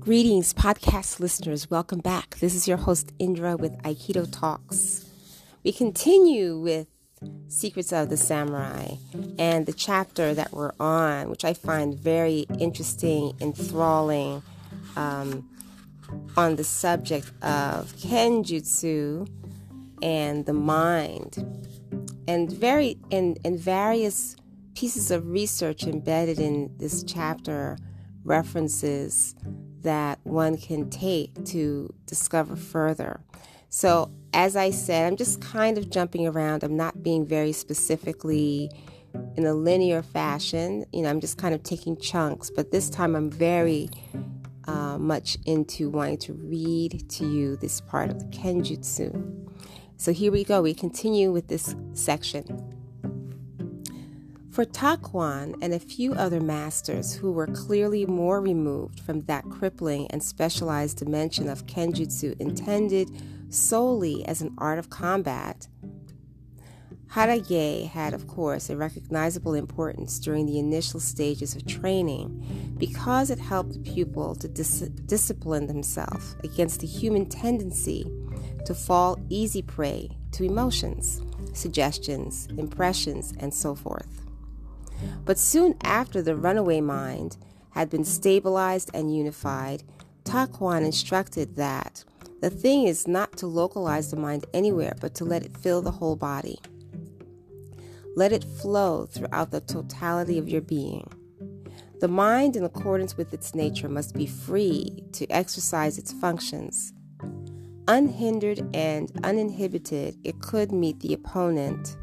Greetings, podcast listeners. Welcome back. This is your host, Indra, with Aikido Talks. We continue with Secrets of the Samurai and the chapter that we're on, which I find very interesting, enthralling, um, on the subject of Kenjutsu and the mind. And very in, in various pieces of research embedded in this chapter references that one can take to discover further. So, as I said, I'm just kind of jumping around. I'm not being very specifically in a linear fashion. You know, I'm just kind of taking chunks, but this time I'm very uh, much into wanting to read to you this part of the Kenjutsu. So, here we go. We continue with this section. For Takuan and a few other masters who were clearly more removed from that crippling and specialized dimension of Kenjutsu intended solely as an art of combat, Hara-gei had, of course, a recognizable importance during the initial stages of training because it helped the pupil to dis- discipline themselves against the human tendency to fall easy prey to emotions, suggestions, impressions, and so forth. But soon after the runaway mind had been stabilized and unified, Takuan instructed that the thing is not to localize the mind anywhere, but to let it fill the whole body. Let it flow throughout the totality of your being. The mind, in accordance with its nature, must be free to exercise its functions. Unhindered and uninhibited, it could meet the opponent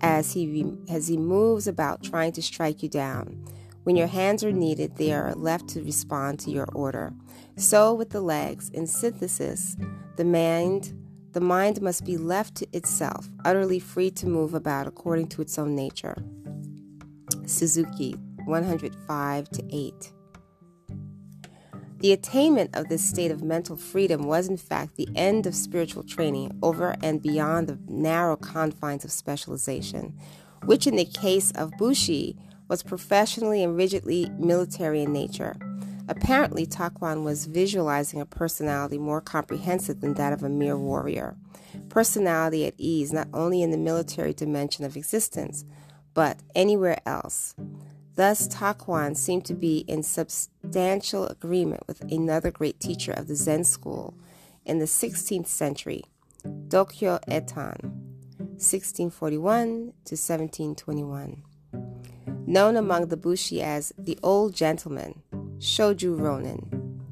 as he as he moves about trying to strike you down. When your hands are needed, they are left to respond to your order. So with the legs, in synthesis, the mind the mind must be left to itself, utterly free to move about according to its own nature. Suzuki 105 to 8. The attainment of this state of mental freedom was, in fact, the end of spiritual training over and beyond the narrow confines of specialization, which, in the case of Bushi, was professionally and rigidly military in nature. Apparently, Takuan was visualizing a personality more comprehensive than that of a mere warrior. Personality at ease not only in the military dimension of existence, but anywhere else. Thus, Takuan seemed to be in substantial agreement with another great teacher of the Zen school in the 16th century, Dokyo Etan, 1641 to 1721. Known among the Bushi as the Old Gentleman, Shoju Ronin.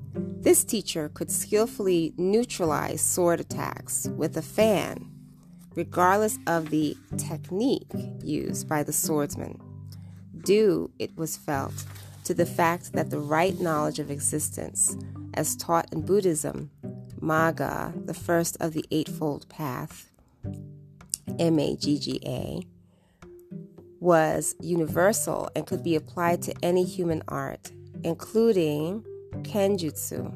This teacher could skillfully neutralize sword attacks with a fan, regardless of the technique used by the swordsman due, it was felt, to the fact that the right knowledge of existence, as taught in Buddhism, Magga, the first of the Eightfold Path, M A G G A, was universal and could be applied to any human art, including Kenjutsu.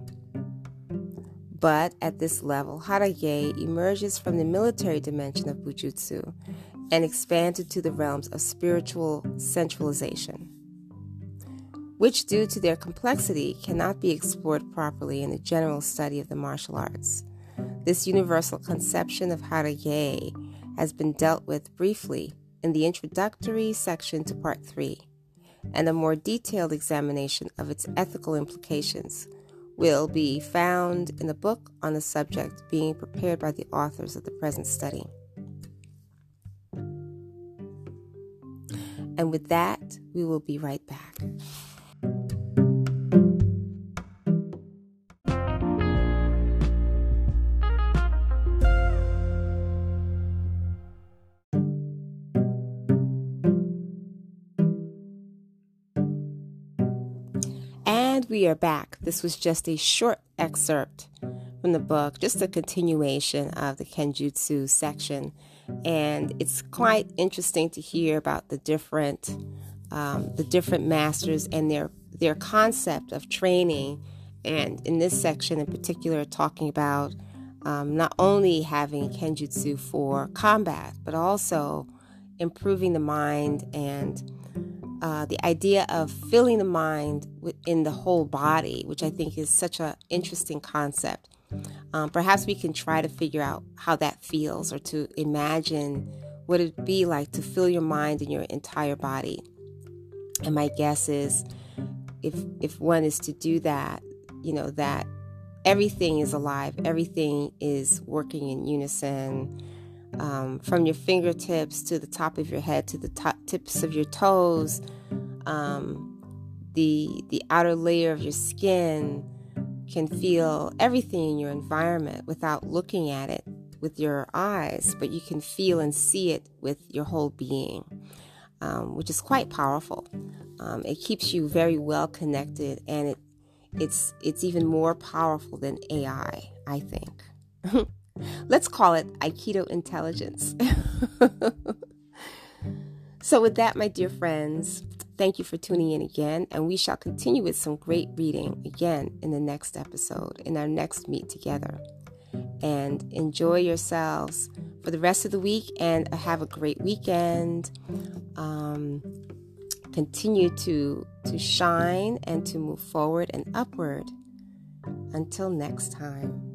But at this level, Hara-gei emerges from the military dimension of Bujutsu and expanded to the realms of spiritual centralization, which, due to their complexity, cannot be explored properly in the general study of the martial arts. This universal conception of Hara-gei has been dealt with briefly in the introductory section to Part 3, and a more detailed examination of its ethical implications will be found in the book on the subject being prepared by the authors of the present study. And with that, we will be right back. And we are back. This was just a short excerpt from the book, just a continuation of the Kenjutsu section and it's quite interesting to hear about the different um, the different masters and their their concept of training and in this section in particular talking about um, not only having kenjutsu for combat but also improving the mind and uh, the idea of filling the mind in the whole body, which I think is such an interesting concept. Um, perhaps we can try to figure out how that feels or to imagine what it'd be like to fill your mind and your entire body. And my guess is if if one is to do that, you know, that everything is alive, everything is working in unison. Um, from your fingertips to the top of your head to the top tips of your toes, um, the the outer layer of your skin can feel everything in your environment without looking at it with your eyes, but you can feel and see it with your whole being, um, which is quite powerful. Um, it keeps you very well connected, and it it's it's even more powerful than AI. I think. Let's call it Aikido intelligence. so, with that, my dear friends, thank you for tuning in again, and we shall continue with some great reading again in the next episode, in our next meet together and enjoy yourselves for the rest of the week and have a great weekend. Um, continue to to shine and to move forward and upward. Until next time.